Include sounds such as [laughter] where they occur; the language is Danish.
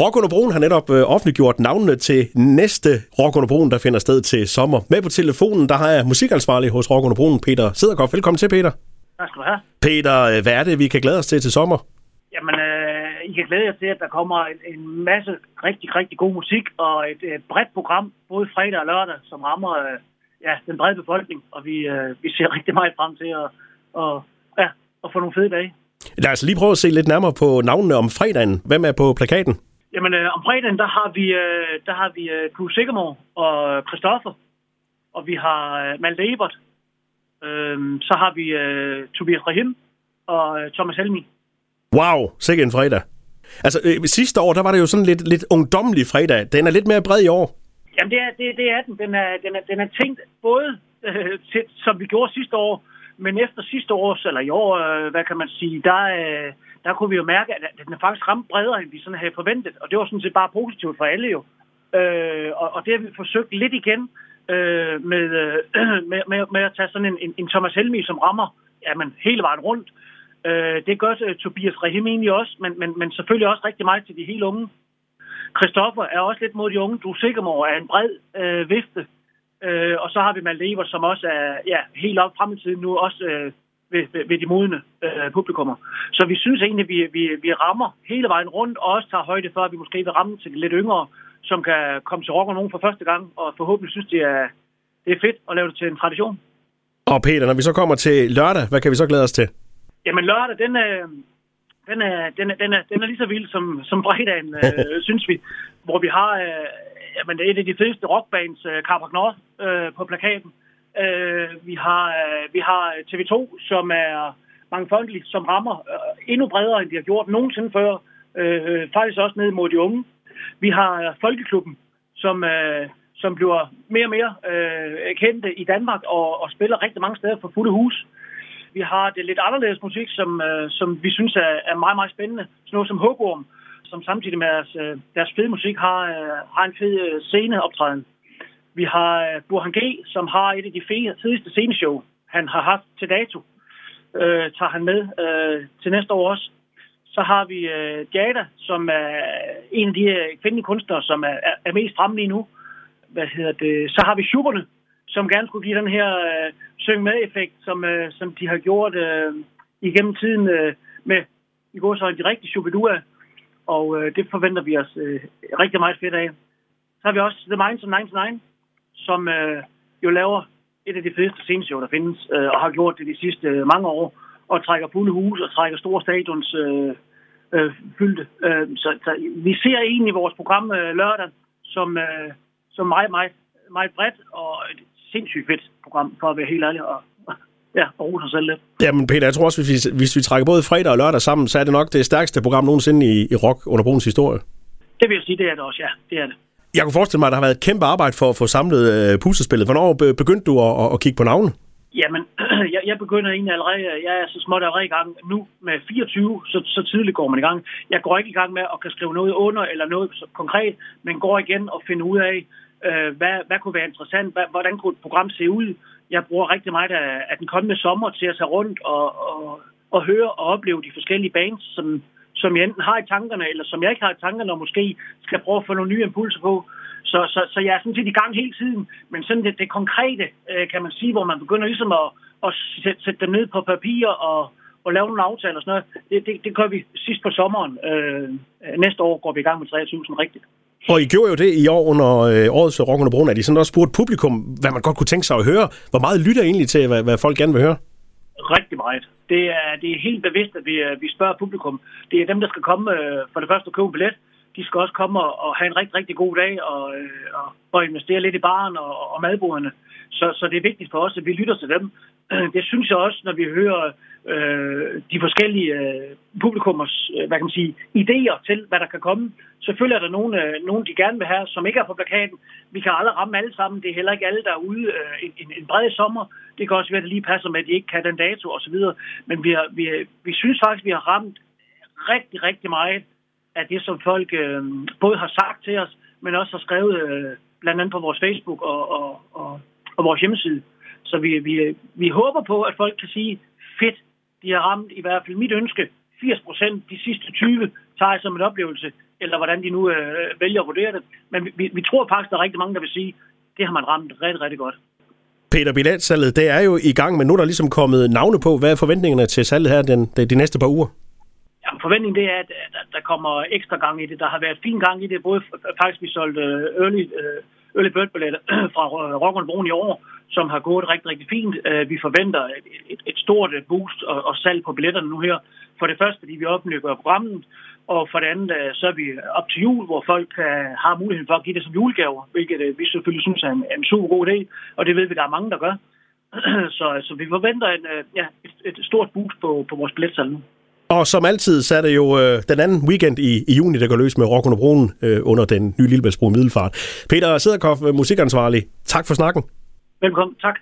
Rock under broen har netop øh, offentliggjort navnene til næste Rock under broen, der finder sted til sommer. Med på telefonen, der har jeg musikansvarlig hos Rock under broen, Peter Sedergaard. Velkommen til, Peter. Tak skal du have. Peter, øh, hvad er det, vi kan glæde os til til sommer? Jamen, øh, I kan glæde jer til, at der kommer en, en masse rigtig, rigtig god musik og et, et bredt program, både fredag og lørdag, som rammer øh, ja, den brede befolkning. Og vi, øh, vi ser [laughs] rigtig meget frem til at, og, ja, at få nogle fede dage. Lad os lige prøve at se lidt nærmere på navnene om fredagen. Hvem er på plakaten? Jamen, øh, om fredagen, der har vi, øh, der har vi øh, Drew Sigamore og Christoffer, og vi har øh, Malte Ebert. Øh, så har vi øh, Tobias Rahim og øh, Thomas Helmi. Wow, sikke en fredag. Altså, øh, sidste år, der var det jo sådan lidt, lidt ungdommelig fredag. Den er lidt mere bred i år. Jamen, det er, det, det er den. Den er, den er, den er tænkt både, øh, til, som vi gjorde sidste år, men efter sidste års, eller i år, øh, hvad kan man sige, der, øh, der kunne vi jo mærke, at den er faktisk ramt bredere, end vi sådan havde forventet. Og det var sådan set bare positivt for alle jo. Øh, og, og det har vi forsøgt lidt igen øh, med, øh, [clears throat] med, med, med at tage sådan en, en, en Thomas Helmi, som rammer jamen, hele vejen rundt. Øh, det gør uh, Tobias Rahim egentlig også, men, men, men selvfølgelig også rigtig meget til de helt unge. Christoffer er også lidt mod de unge. Du er sikker på, er en bred øh, vifte. Øh, og så har vi Malte Evert, som også er ja, helt op frem nu, også øh, ved, ved, ved de modne øh, publikummer. Så vi synes egentlig, at vi, vi, vi rammer hele vejen rundt, og også tager højde for, at vi måske vil ramme til de lidt yngre, som kan komme til rock og nogen for første gang, og forhåbentlig synes, det er, det er fedt at lave det til en tradition. Og Peter, når vi så kommer til lørdag, hvad kan vi så glæde os til? Jamen lørdag, den er, den er, den er, den er, den er lige så vild som, som fredagen, øh, [laughs] synes vi. Hvor vi har øh, jamen, et af de fedeste rockbands, øh, Carpac North, øh, på plakaten. Øh, Øh, vi, har, øh, vi har øh, TV2, som er mangfoldig, som rammer øh, endnu bredere, end de har gjort nogensinde før. Øh, faktisk også ned mod de unge. Vi har Folkeklubben, som, øh, som bliver mere og mere øh, kendte i Danmark og, og spiller rigtig mange steder for fulde hus. Vi har det lidt anderledes musik, som, øh, som vi synes er, er meget, meget spændende. Sådan noget som Hugorm, som samtidig med deres, øh, deres fede musik har, øh, har en fed øh, sceneoptræden. Vi har øh, Burhan G., som har et af de fedeste sceneshow, han har haft til dato. Øh, tager han med øh, til næste år også. Så har vi øh, Jada, som er en af de øh, kvindelige kunstnere, som er, er, er mest fremme lige nu. Hvad hedder det? Så har vi Schuberne, som gerne skulle give den her øh, syng med effekt, som, øh, som de har gjort øh, igennem tiden øh, med i går så de rigtige Shubidua, og øh, det forventer vi os øh, rigtig meget fedt af. Så har vi også The Minds of 99, som øh, jo laver et af de fedeste sceneshow, der findes, øh, og har gjort det de sidste øh, mange år, og trækker fulde hus og trækker store stadions øh, øh, fyldte. Øh, så, så vi ser egentlig vores program øh, lørdag som, øh, som meget, meget, meget bredt og et sindssygt fedt program, for at være helt ærlig, og [laughs] ja, og rose sig selv lidt. Jamen Peter, jeg tror også, hvis vi, hvis vi trækker både fredag og lørdag sammen, så er det nok det stærkeste program nogensinde i, i rock under brugens historie. Det vil jeg sige, det er det også, ja. Det er det. Jeg kunne forestille mig, at der har været et kæmpe arbejde for at få samlet øh, puslespillet. Hvornår begyndte du at, at, at kigge på navne? Jamen, [clears throat] jeg, jeg begynder egentlig allerede, jeg er så småt allerede i gang nu med 24, så, så tidligt går man i gang. Jeg går ikke i gang med at kan skrive noget under eller noget konkret, men går igen og finder ud af, øh, hvad, hvad kunne være interessant, hvad, hvordan kunne et program se ud. Jeg bruger rigtig meget af, af den kommende sommer til at tage rundt og, og, og høre og opleve de forskellige bands, som, som jeg enten har i tankerne, eller som jeg ikke har i tankerne, og måske skal prøve at få nogle nye impulser på. Så, så, så jeg er sådan set i gang hele tiden, men sådan det, det konkrete, øh, kan man sige, hvor man begynder ligesom at, at sætte, sætte dem ned på papir og, og lave nogle aftaler og sådan noget, det, det, det gør vi sidst på sommeren. Øh, næste år går vi i gang med 23.000 rigtigt. Og I gjorde jo det i år under øh, årets Rock under Broen, at I sådan også spurgte publikum, hvad man godt kunne tænke sig at høre. Hvor meget lytter egentlig til, hvad, hvad folk gerne vil høre? Rigtig meget. Det er, det er helt bevidst, at vi, øh, vi spørger publikum. Det er dem, der skal komme øh, for det første og købe en billet. De skal også komme og, og have en rigtig, rigtig god dag og, øh, og, og investere lidt i baren og, og madbordene. Så, så det er vigtigt for os, at vi lytter til dem. [clears throat] Det synes jeg også, når vi hører øh, de forskellige øh, publikummers øh, hvad kan man sige, idéer til, hvad der kan komme. Selvfølgelig er der nogen, øh, nogen, de gerne vil have, som ikke er på plakaten. Vi kan aldrig ramme alle sammen. Det er heller ikke alle, der er ude øh, en, en, en bred sommer. Det kan også være, at det lige passer med, at de ikke kan den dato osv. Men vi, har, vi, vi synes faktisk, vi har ramt rigtig, rigtig meget af det, som folk øh, både har sagt til os, men også har skrevet øh, blandt andet på vores Facebook og, og, og, vores hjemmeside. Så vi, vi, vi håber på, at folk kan sige, fedt, de har ramt i hvert fald mit ønske. 80 procent de sidste 20 tager jeg som en oplevelse. eller hvordan de nu øh, vælger at vurdere det. Men vi, vi tror faktisk, der er rigtig mange, der vil sige, det har man ramt rigtig, rigtig godt. Peter, billetsalget, det er jo i gang, men nu er der ligesom kommet navne på. Hvad er forventningerne til salget her den, de, de næste par uger? Ja, forventningen det er, at der kommer ekstra gang i det. Der har været fin gang i det. Både faktisk, vi solgte øh, early, øh, early bird billetter fra Rockerne Broen i år, som har gået rigtig, rigtig fint. Øh, vi forventer et, et, et stort boost og, og salg på billetterne nu her. For det første, fordi vi opbygger programmet, og for det andet, øh, så er vi op til jul, hvor folk øh, har muligheden for at give det som julegaver, hvilket vi selvfølgelig synes er en, en super god idé, og det ved vi, der er mange, der gør. [clears throat] så, så vi forventer en, ja, et, et stort boost på, på vores billetsalg nu. Og som altid, så er det jo øh, den anden weekend i, i juni, der går løs med Rock under broen øh, under den nye Lillebæltsbro Middelfart. Peter Sederkoff, øh, musikansvarlig. Tak for snakken. Velkommen. Tak.